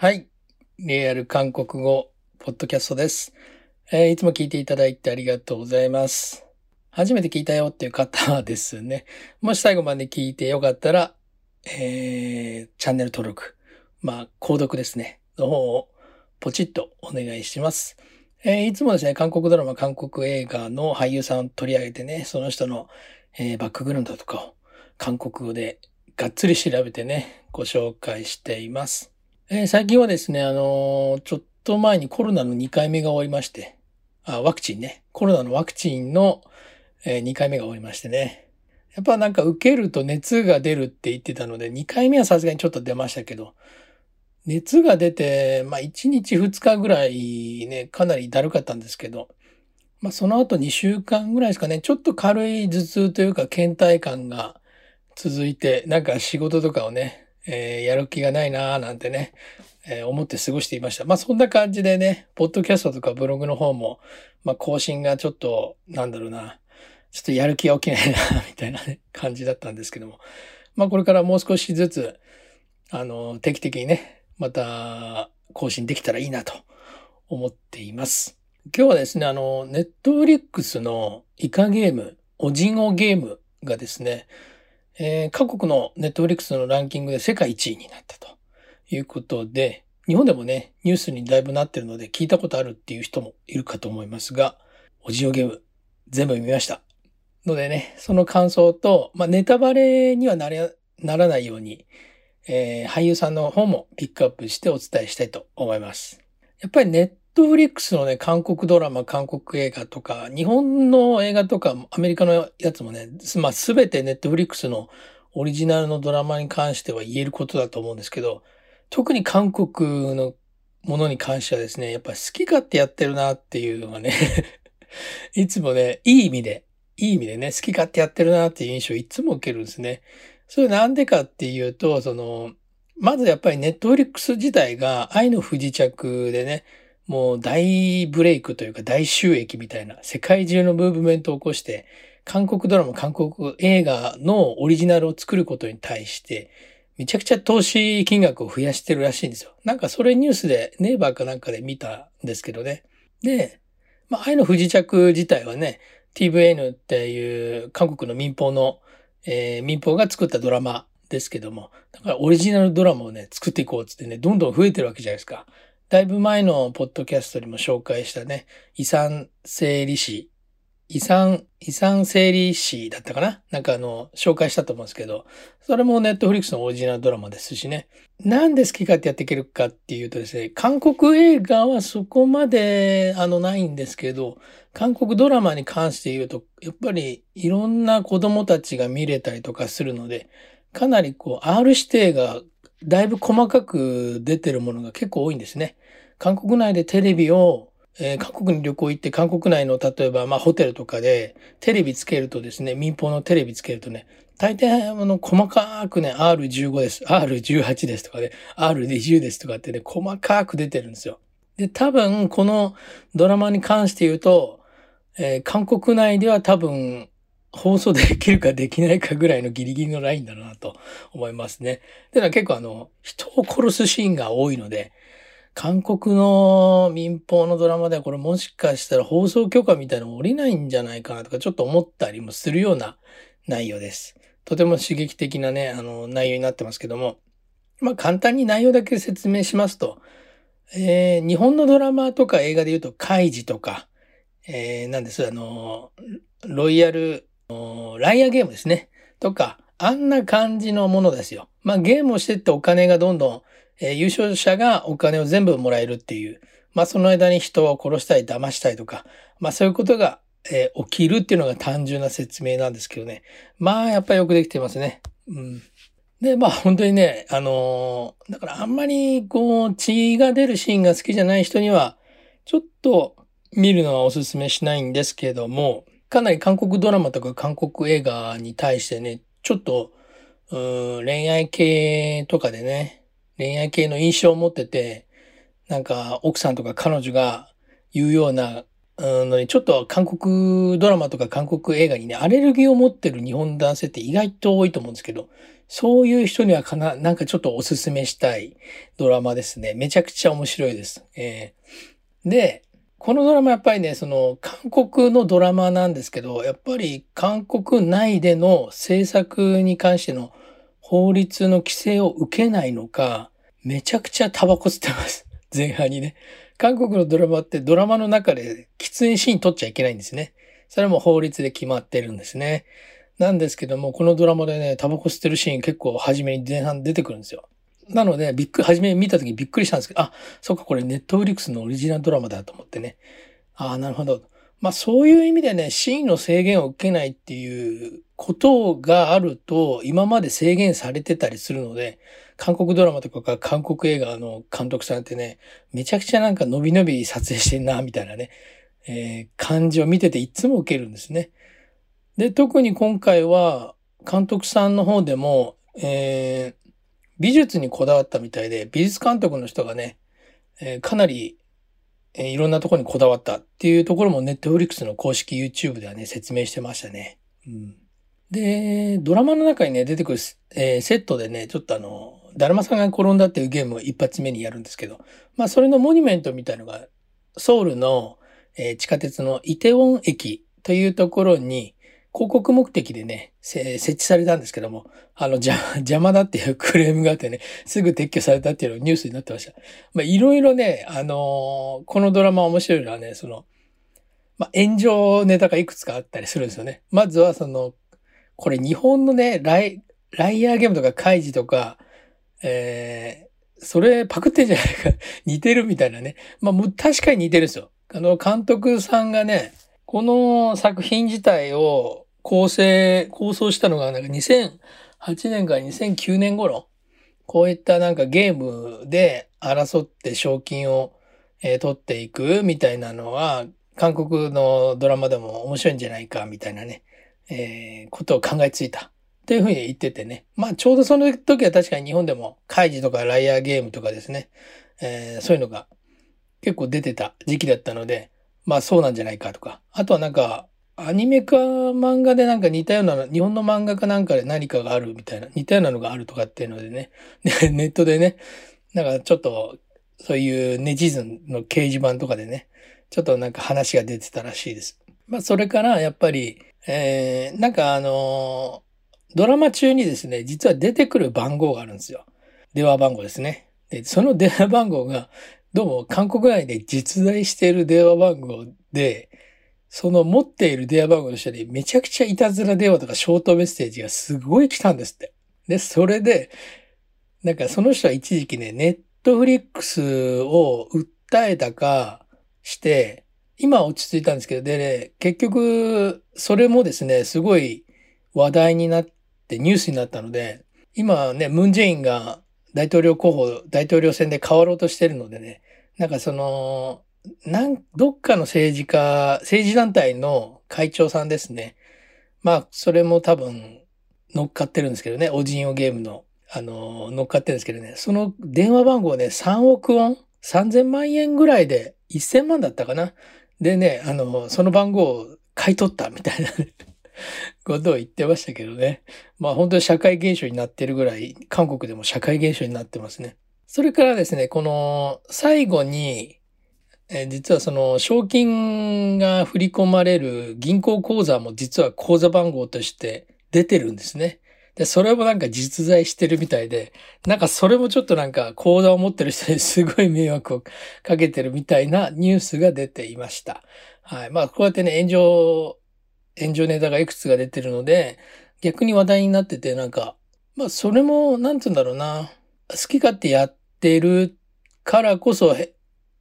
はい。リアル韓国語、ポッドキャストです。えーいつも聞いていただいてありがとうございます。初めて聞いたよっていう方はですね、もし最後まで聞いてよかったら、えー、チャンネル登録、まあ、購読ですね、の方をポチッとお願いします。えーいつもですね、韓国ドラマ、韓国映画の俳優さんを取り上げてね、その人の、えーバックグラウンドとかを韓国語でがっつり調べてね、ご紹介しています。えー最近はですね、あのーちょっと前にコロナの2回目が終わりまして、あ、ワクチンね。コロナのワクチンの、え2回目が終わりましてね。やっぱなんか受けると熱が出るって言ってたので、2回目はさすがにちょっと出ましたけど、熱が出て、まあ1日2日ぐらいね、かなりだるかったんですけど、まあその後2週間ぐらいですかね、ちょっと軽い頭痛というか倦怠感が続いて、なんか仕事とかをね、えーやる気がないなーなんてね、えー思って過ごしていました。まあそんな感じでね、ポッドキャストとかブログの方も、まあ更新がちょっと、なんだろうな、ちょっとやる気が起きないな、みたいな、ね、感じだったんですけども。まあこれからもう少しずつ、あの、定期的にね、また更新できたらいいなと思っています。今日はですね、あの、ネットフリックスのイカゲーム、オジンオゲームがですね、えー各国のネットフリックスのランキングで世界一位になったということで、日本でもね、ニュースにだいぶなってるので聞いたことあるっていう人もいるかと思いますが、オジオゲーム全部見ました。のでね、その感想と、まあ、ネタバレにはなれならないように、えー俳優さんの方もピックアップしてお伝えしたいと思います。やっぱりネットフリックスのね、韓国ドラマ、韓国映画とか、日本の映画とか、アメリカのやつもね、まあ、すべてネットフリックスのオリジナルのドラマに関しては言えることだと思うんですけど、特に韓国のものに関してはですね、やっぱ好き勝手やってるなっていうのがね、いつもね、いい意味で、いい意味でね、好き勝手やってるなっていう印象をいつも受けるんですね。それなんでかっていうと、その、まずやっぱりネットフリックス自体が愛の不時着でね、もう大ブレイクというか大収益みたいな世界中のムーブメントを起こして、韓国ドラマ、韓国映画のオリジナルを作ることに対して、めちゃくちゃ投資金額を増やしてるらしいんですよ。なんかそれニュースでネイバーかなんかで見たんですけどね。で、まあ、愛の不時着自体はね、TVN っていう韓国の民放の、えー民放が作ったドラマですけども、だからオリジナルドラマをね、作っていこうっつってね、どんどん増えてるわけじゃないですか。だいぶ前のポッドキャストにも紹介したね、遺産整理士、遺産、遺産整理士だったかな？なんかあの、紹介したと思うんですけど、それもネットフリックスのオリジナルドラマですしね。なんで好き勝手やっていけるかっていうとですね、韓国映画はそこまで、あの、ないんですけど、韓国ドラマに関して言うと、やっぱりいろんな子供たちが見れたりとかするので、かなりこう、R 指定がだいぶ細かく出てるものが結構多いんですね。韓国内でテレビを、えー韓国に旅行行って韓国内の例えばまあホテルとかでテレビつけるとですね、民放のテレビつけるとね、大体あの細かくね、R15 です、R18 ですとかね、R20 ですとかってね、細かく出てるんですよ。で、多分このドラマに関して言うと、えー韓国内では多分放送できるかできないかぐらいのギリギリのラインだなと思いますね。では結構あの、人を殺すシーンが多いので、韓国の民放のドラマではこれもしかしたら放送許可みたいなのも下りないんじゃないかなとかちょっと思ったりもするような内容です。とても刺激的なね、あの内容になってますけども。まあ簡単に内容だけ説明しますと、えー日本のドラマとか映画で言うと、カイジとか、えーなんです、あの、ロイヤル、ライアーゲームですね。とか、あんな感じのものですよ。まあゲームをしてってお金がどんどんえー優勝者がお金を全部もらえるっていう、まあその間に人を殺したり騙したりとか、まあそういうことが、えー起きるっていうのが単純な説明なんですけどね。まあやっぱりよくできてますね。うん。で、まあ本当にね、あのーだからあんまりこう血が出るシーンが好きじゃない人には、ちょっと見るのはおすすめしないんですけども、かなり韓国ドラマとか韓国映画に対してね、ちょっと、うん恋愛系とかでね、恋愛系の印象を持ってて、なんか奥さんとか彼女が言うようなのに、ちょっと韓国ドラマとか韓国映画にね、アレルギーを持ってる日本男性って意外と多いと思うんですけど、そういう人にはかな、なんかちょっとおすすめしたいドラマですね。めちゃくちゃ面白いです。えー、で、このドラマやっぱりね、その韓国のドラマなんですけど、やっぱり韓国内での制作に関しての法律の規制を受けないのか、めちゃくちゃタバコ吸ってます。前半にね。韓国のドラマってドラマの中で喫煙シーン撮っちゃいけないんですね。それも法律で決まってるんですね。なんですけども、このドラマでね、タバコ吸ってるシーン結構初めに前半出てくるんですよ。なので、びっくり、初め見た時びっくりしたんですけど、あ、そっか、これネットフリックスのオリジナルドラマだと思ってね。ああ、なるほど。まあそういう意味でね、シーンの制限を受けないっていうことがあると、今まで制限されてたりするので、韓国ドラマとか韓国映画の監督さんってね、めちゃくちゃなんか伸び伸び撮影してんな、みたいなね、えー、感じを見てていつも受けるんですね。で、特に今回は、監督さんの方でも、えー、美術にこだわったみたいで、美術監督の人がね、えー、かなり、えー、いろんなところにこだわったっていうところもネットフリックスの公式 YouTube ではね、説明してましたね。うん、で、ドラマの中にね、出てくる、えー、セットでね、ちょっとあの、だるまさんが転んだっていうゲームを一発目にやるんですけど、まあそれのモニュメントみたいのが、ソウルの、えー、地下鉄のイテウォン駅というところに、広告目的でね、設置されたんですけども、あの、邪魔だっていうクレームがあってね、すぐ撤去されたっていうのがニュースになってました。まあ、いろいろね、あのー、このドラマ面白いのはね、その、まあ、炎上ネタがいくつかあったりするんですよね。まずはその、これ日本のね、ライ、ライアーゲームとかカイジとか、えー、それパクってんじゃないか、似てるみたいなね。まあ、確かに似てるんですよ。あの、監督さんがね、この作品自体を構成、構想したのがなんか2008年から2009年頃、こういったなんかゲームで争って賞金を、えー、取っていくみたいなのは、韓国のドラマでも面白いんじゃないかみたいなね、えー、ことを考えついた。というふうに言っててね。まあちょうどその時は確かに日本でもカイジとかライアーゲームとかですね、えー、そういうのが結構出てた時期だったので、まあそうなんじゃないかとか。あとはなんか、アニメか漫画でなんか似たような、日本の漫画かなんかで何かがあるみたいな、似たようなのがあるとかっていうのでね、ネットでね、なんかちょっと、そういうネチズンの掲示板とかでね、ちょっとなんか話が出てたらしいです。まあそれからやっぱり、えー、なんかあの、ドラマ中にですね、実は出てくる番号があるんですよ。電話番号ですね。で、その電話番号がどうも韓国内で実在している電話番号で、その持っている電話番号の下にめちゃくちゃいたずら電話とかショートメッセージがすごい来たんですって。で、それで、なんかその人は一時期ね、ネットフリックスを訴えたかして、今落ち着いたんですけど、でね、結局、それもですね、すごい話題になってニュースになったので、今ね、ムンジェインが大統領候補、大統領選で変わろうとしてるのでね、なんかその、なん、どっかの政治家、政治団体の会長さんですね。まあ、それも多分乗っかってるんですけどね、オジンオゲームの、あの、乗っかってるんですけどね、その電話番号ね、3億ウォン ?3000 万円ぐらいで1000万だったかな？でね、あの、その番号を買い取ったみたいな、ね、ことを言ってましたけどね。まあ本当に社会現象になってるぐらい、韓国でも社会現象になってますね。それからですね、この最後に、え実はその賞金が振り込まれる銀行口座も実は口座番号として出てるんですね。で、それもなんか実在してるみたいで、なんかそれもちょっとなんか口座を持ってる人に すごい迷惑をかけてるみたいなニュースが出ていました。はい。まあこうやってね、炎上炎上ネタがいくつが出てるので、逆に話題になってて、なんか、まあそれも、なんつうんだろうな、好き勝手やってるからこそ、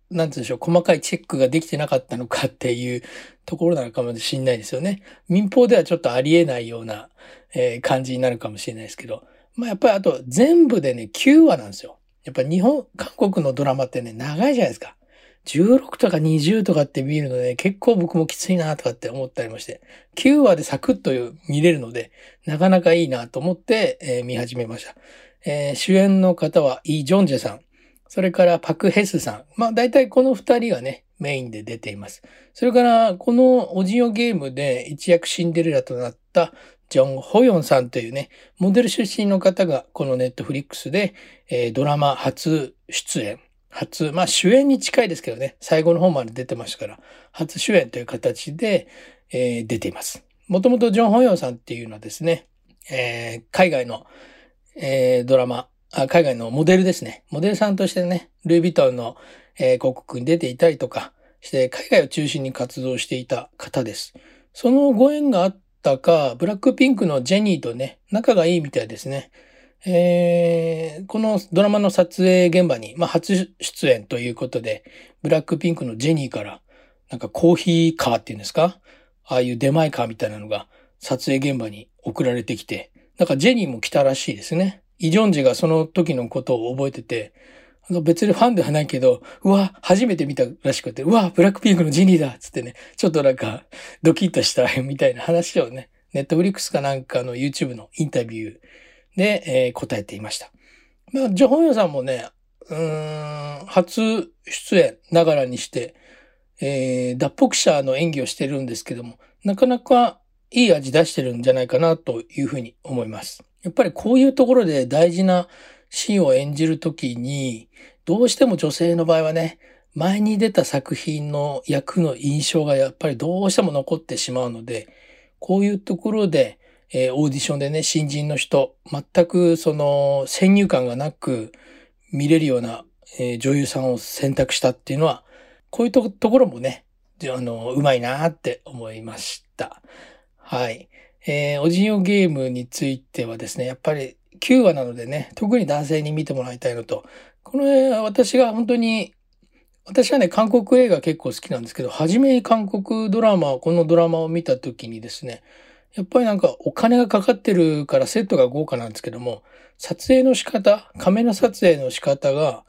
なんつうんでしょう、細かいチェックができてなかったのかっていうところなのかもしれないですよね。民放ではちょっとありえないような、えー、感じになるかもしれないですけど、まあやっぱりあと全部でね、9話なんですよ。やっぱ日本、韓国のドラマってね、長いじゃないですか。16とか20とかって見るので、結構僕もきついなとかって思ったりもして、9話でサクッと見れるので、なかなかいいなと思って、えー、見始めました。えー、主演の方はイ・ジョンジェさん、それからパク・ヘスさん。まあ大体この二人がね、メインで出ています。それから、このオジオゲームで一躍シンデレラとなったジョン・ホヨンさんというね、モデル出身の方がこのネットフリックスで、えー、ドラマ初出演、初、まあ主演に近いですけどね、最後の方まで出てましたから、初主演という形で、えー、出ています。もともとジョン・ホヨンさんっていうのはですね、えー、海外の、えー、ドラマあ、海外のモデルですね。モデルさんとしてね、ルイ・ヴィトンの、えー、広告に出ていたりとかして、海外を中心に活動していた方です。そのご縁があったか、ブラックピンクのジェニーとね、仲がいいみたいですね。えー、このドラマの撮影現場に、まあ、初出演ということで、ブラックピンクのジェニーから、なんかコーヒーカーっていうんですか？ああいう出前カーみたいなのが撮影現場に送られてきて、なんかジェニーも来たらしいですね。イ・ジョンジがその時のことを覚えてて、あの別にファンではないけど、うわ、初めて見たらしくて、うわ、ブラックピンクのジェニーだつってね、ちょっとなんかドキッとしたみたいな話をね、ネットフリックスかなんかの YouTube のインタビューで、えー、答えていました。まあ、ジョホンヨさんもね、うん、初出演ながらにして、えー、脱北者の演技をしてるんですけども、なかなかいい味出してるんじゃないかなというふうに思います。やっぱりこういうところで大事なシーンを演じるときに、どうしても女性の場合はね、前に出た作品の役の印象がやっぱりどうしても残ってしまうので、こういうところで、えー、オーディションでね、新人の人、全くその先入観がなく見れるような、えー、女優さんを選択したっていうのは、こういうところもね、あの、うまいなって思いました。はい。えー、オジオゲームについてはですね、やっぱり9話なのでね、特に男性に見てもらいたいのと、この私が本当に、私はね、韓国映画結構好きなんですけど、初めに韓国ドラマ、このドラマを見た時にですね、やっぱりなんかお金がかかってるからセットが豪華なんですけども、撮影の仕方、カメラ撮影の仕方が、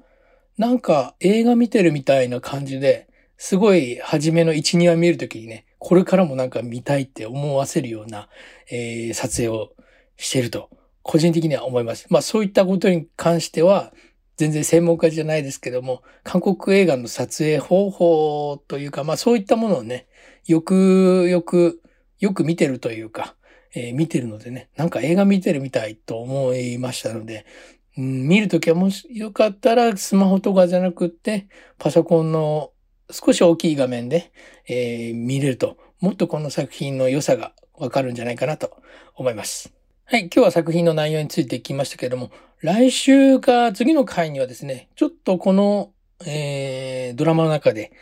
なんか映画見てるみたいな感じで、すごい初めの1、2話見るときにね、これからもなんか見たいって思わせるような、えー、撮影をしてると、個人的には思います。まあそういったことに関しては、全然専門家じゃないですけども、韓国映画の撮影方法というか、まあそういったものをね、よくよく、よく見てるというか、えー、見てるのでね、なんか映画見てるみたいと思いましたので、うん、見るときはもしよかったらスマホとかじゃなくって、パソコンの少し大きい画面で、えー、見れると、もっとこの作品の良さがわかるんじゃないかなと思います。はい、今日は作品の内容について聞きましたけれども、来週か次の回にはですね、ちょっとこの、えー、ドラマの中で、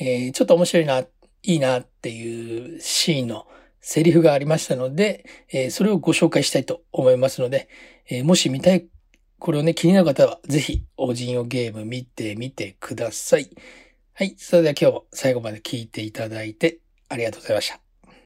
えー、ちょっと面白いな、いいなっていうシーンのセリフがありましたので、えー、それをご紹介したいと思いますので、えー、もし見たい、これをね、気になる方は、ぜひ、オージンオゲーム見てみてください。はい。それでは今日も最後まで聞いていただいてありがとうございました。